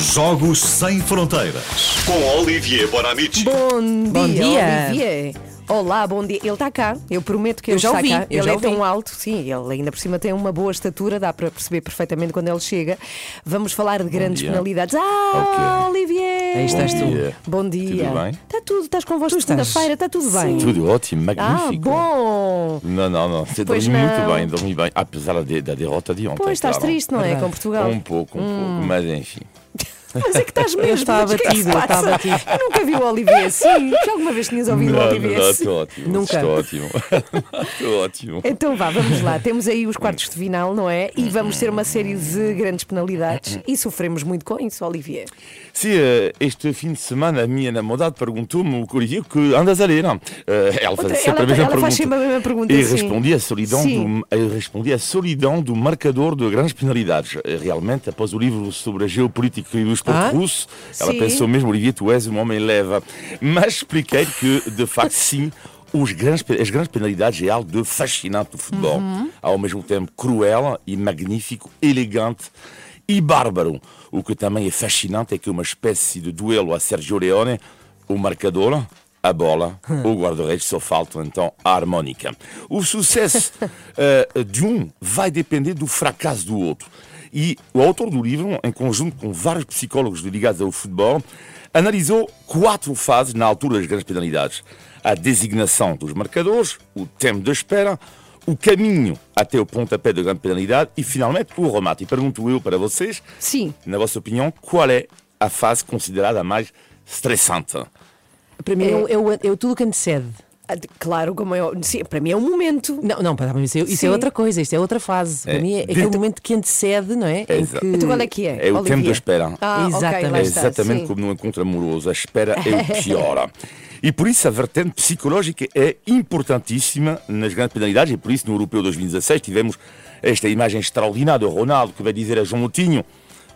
Jogos Sem Fronteiras. Com Olivier Bonamici. Bom, Bom dia, dia. Olivier. Olá, bom dia. Ele está cá, eu prometo que Eu ele já está ouvi, cá. eu ele já é tão ouvi. alto, sim, ele ainda por cima tem uma boa estatura, dá para perceber perfeitamente quando ele chega. Vamos falar de grandes dia. penalidades. Ah, Olivier! Aí estás tu. dia. Bom dia. Tudo bem? Está tudo, estás convosco estás? segunda-feira, está tudo bem. Tudo ótimo, Ah, magnífico. bom! Não, não, não. Você Pois dormi não. muito bem, dormi bem. Apesar de- da derrota de ontem. Pois estás claro. triste, não é? Verdade. Com Portugal. Um pouco, um Hum. pouco. Mas enfim. Mas é que estás mesmo. está o é abatido, abatido. Eu nunca vi o Olivier assim. Já alguma vez tinhas ouvido o não, Olivier não, assim? estou ótimo. Nunca. Estou ótimo. Estou ótimo. Então vá, vamos lá. Temos aí os quartos de final, não é? E vamos ter uma série de grandes penalidades e sofremos muito com isso, Olivier. Sim, eh, este fim de semana a minha namorada perguntou-me o Olivier que andas a ler. não? Eh, ela faz sempre ela a mesma ela faz pergunta. sempre a mesma pergunta, E respondi a solidão Sim. do, eu respondi a solidão do marcador de grandes penalidades. Eh, Realmente, após o livro sobre a geopolítica e o esporte Ah? ela Sim. pensou mesmo, Olivier, tu és um homem leva. Mas expliquei que, de facto, sim, os grandes, as grandes penalidades é algo de fascinante do futebol. Uhum. Ao mesmo tempo cruel e magnífico, elegante e bárbaro. O que também é fascinante é que uma espécie de duelo a Sergio Leone, o marcador, a bola, o guarda-redes, só falta então a harmónica. O sucesso eh, de um vai depender do fracasso do outro. E o autor do livro, em conjunto com vários psicólogos ligados ao futebol, analisou quatro fases na altura das grandes penalidades: a designação dos marcadores, o tempo de espera, o caminho até o pontapé da grande penalidade e, finalmente, o remate. E pergunto eu para vocês, Sim. na vossa opinião, qual é a fase considerada a mais estressante? Para mim, é, o- é o- é o tudo que antecede. Ah, Claro, como é. Sim, para mim é um momento. Não, não, para mim isso, é, isso é outra coisa, isto é outra fase. Para É. mim é aquele Dentro- momento que antecede, não é? Em Exato. que- Então qual é que é? É o tempo de espera. Ah, Exatamente. É está, exatamente sim. como no encontro amoroso. A espera é o pior. E por isso a vertente psicológica é importantíssima nas grandes penalidades e por isso no Europeu 2016 tivemos esta imagem extraordinária do Ronaldo que vai dizer a João Moutinho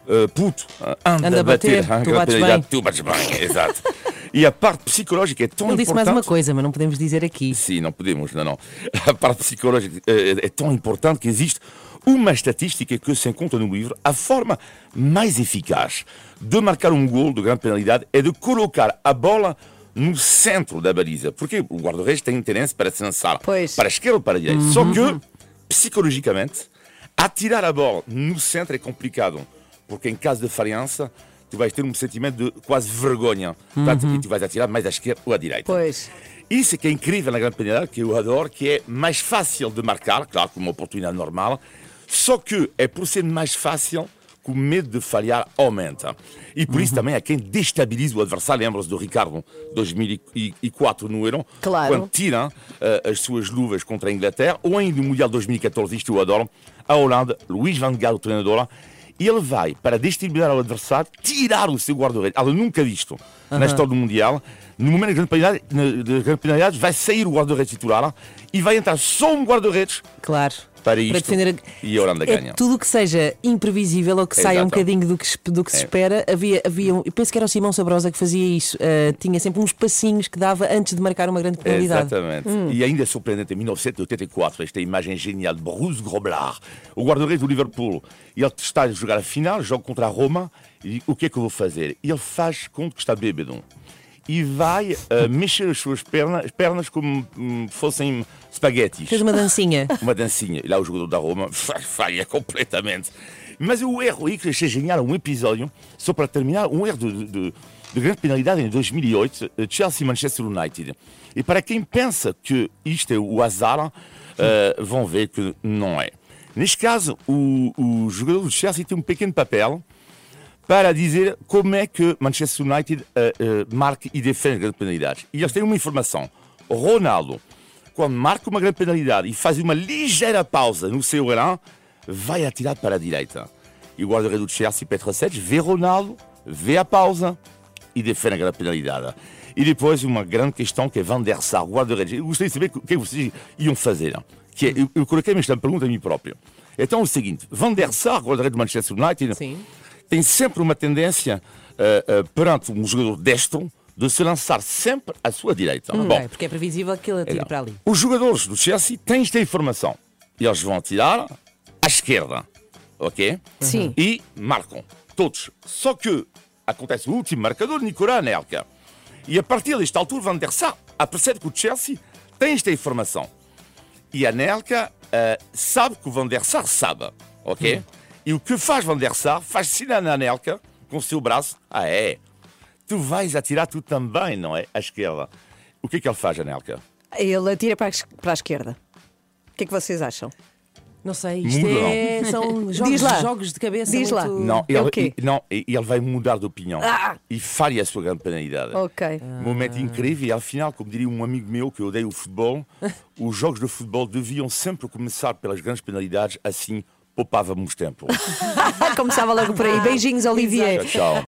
"Eh, puto, anda, Anda a bater, bater, hein, tu grande bates penalidade, bem." tu bates bem, exato. E a parte psicológica é tão Ele importante. disse mais uma coisa, mas não podemos dizer aqui. Sim, não podemos, não, não. A parte psicológica eh, é tão importante que existe uma estatística que se encontra no livro. A forma mais eficaz de marcar um gol de grande penalidade é de colocar a bola no centro da baliza. Porque o guarda-redes tem interesse para se lançar Pois. para a esquerda ou para a direita. Só que, psicologicamente, atirar a bola no centro é complicado. Porque em caso de falhança, tu vais ter um sentimento de quase vergonha. Portanto, e tu vais atirar mais à esquerda ou à direita. Pois. Isso é que é incrível na grande penalidade, que eu adoro, que é mais fácil de marcar, claro, com uma oportunidade normal, só que é por ser mais fácil que o medo de falhar aumenta. E por isso também há quem destabiliza o adversário. Lembra-se do Ricardo, 2004 no Euro, Claro. quando tira eh, as suas luvas contra a Inglaterra, ou ainda no Mundial 2014, isto eu adoro, a Holanda, Luís Van Gaal, o treinador, e ele vai, para destabilizar o adversário, tirar o seu guarda-redes. Ela nunca visto na história do Mundial. No momento das grandes penalidades, vai sair o guarda-redes titular e vai entrar só um guarda-redes Claro. Para isto. defender a... E a Holanda é ganha. tudo que seja imprevisível ou que saia um Exato. bocadinho do que, se- do que se É. espera. Havia, havia um, eu penso que era o Simão Sabrosa que fazia isso. Ah, tinha sempre uns passinhos que dava antes de marcar uma grande penalidade. Exatamente. E ainda é surpreendente, em 1984, esta imagem genial de Bruce Groblar, o guarda-redes do Liverpool. Ele está a jogar a final, joga contra a Roma, e o que é que eu vou fazer? Ele faz conta que está bêbado. E vai ah, mexer as suas pernas, as pernas como hum, fossem espaguetes. Fez uma dancinha. uma dancinha. E lá o jogador da Roma fa- falha completamente. Mas o erro aí que achei genial, um episódio, só para terminar, um erro de, de- de grande penalidade em 2008, eh, Chelsea-Manchester United. E para quem pensa que isto é o azar, eh, vão ver que não é. Neste caso, o, o jogador do Chelsea tem um pequeno papel para dizer como é que Manchester United eh, eh, marca e defende grandes penalidades. E eles têm uma informação. Ronaldo, quando marca uma grande penalidade e faz uma ligeira pausa no seu elan, vai atirar para a direita. E o guarda-redes do Chelsea, Petro Sete, vê Ronaldo, vê a pausa e defende a grande penalidade. E depois uma grande questão que é Van der Sar, guarda-redes. Eu gostaria de saber o que é vocês iam fazer. Que é, eu, coloquei-me esta pergunta a mim próprio. Então é o seguinte, Van der Sar, guarda-redes do Manchester United, Sim. Tem sempre uma tendência, eh, eh, perante um jogador destro, de se lançar sempre à sua direita. Bom, Ok, porque é previsível que ele atire então, para ali. os jogadores do Chelsea têm esta informação. E eles vão atirar à esquerda. Ok? Sim. E marcam. todos. Só que acontece o último marcador, Nicolas Anelka. E a partir desta altura, Van der Sar apercebe que o Chelsea tem esta informação. E a Anelka uh, sabe que o Van der Sar sabe, ok? Hum. E o que faz Van der Sar? Faz sinal na Anelka com o seu braço. Ah, é? Tu vais atirar tu também, não é? À esquerda. O que é que ele faz, Anelka? Ele atira para a, para a esquerda. O que é que vocês acham? Não sei, isto é, são jogos, jogos, de cabeça. Diz muito... lá. Não, ele, é não, ele vai mudar de opinião ah. e faria a sua grande penalidade. Ok. Um momento incrível e, ao final, como diria um amigo meu que odeia o futebol, os jogos de futebol deviam sempre começar pelas grandes penalidades, assim poupávamos tempo. Começava logo por aí. Beijinhos, Olivier. Tchau, tchau.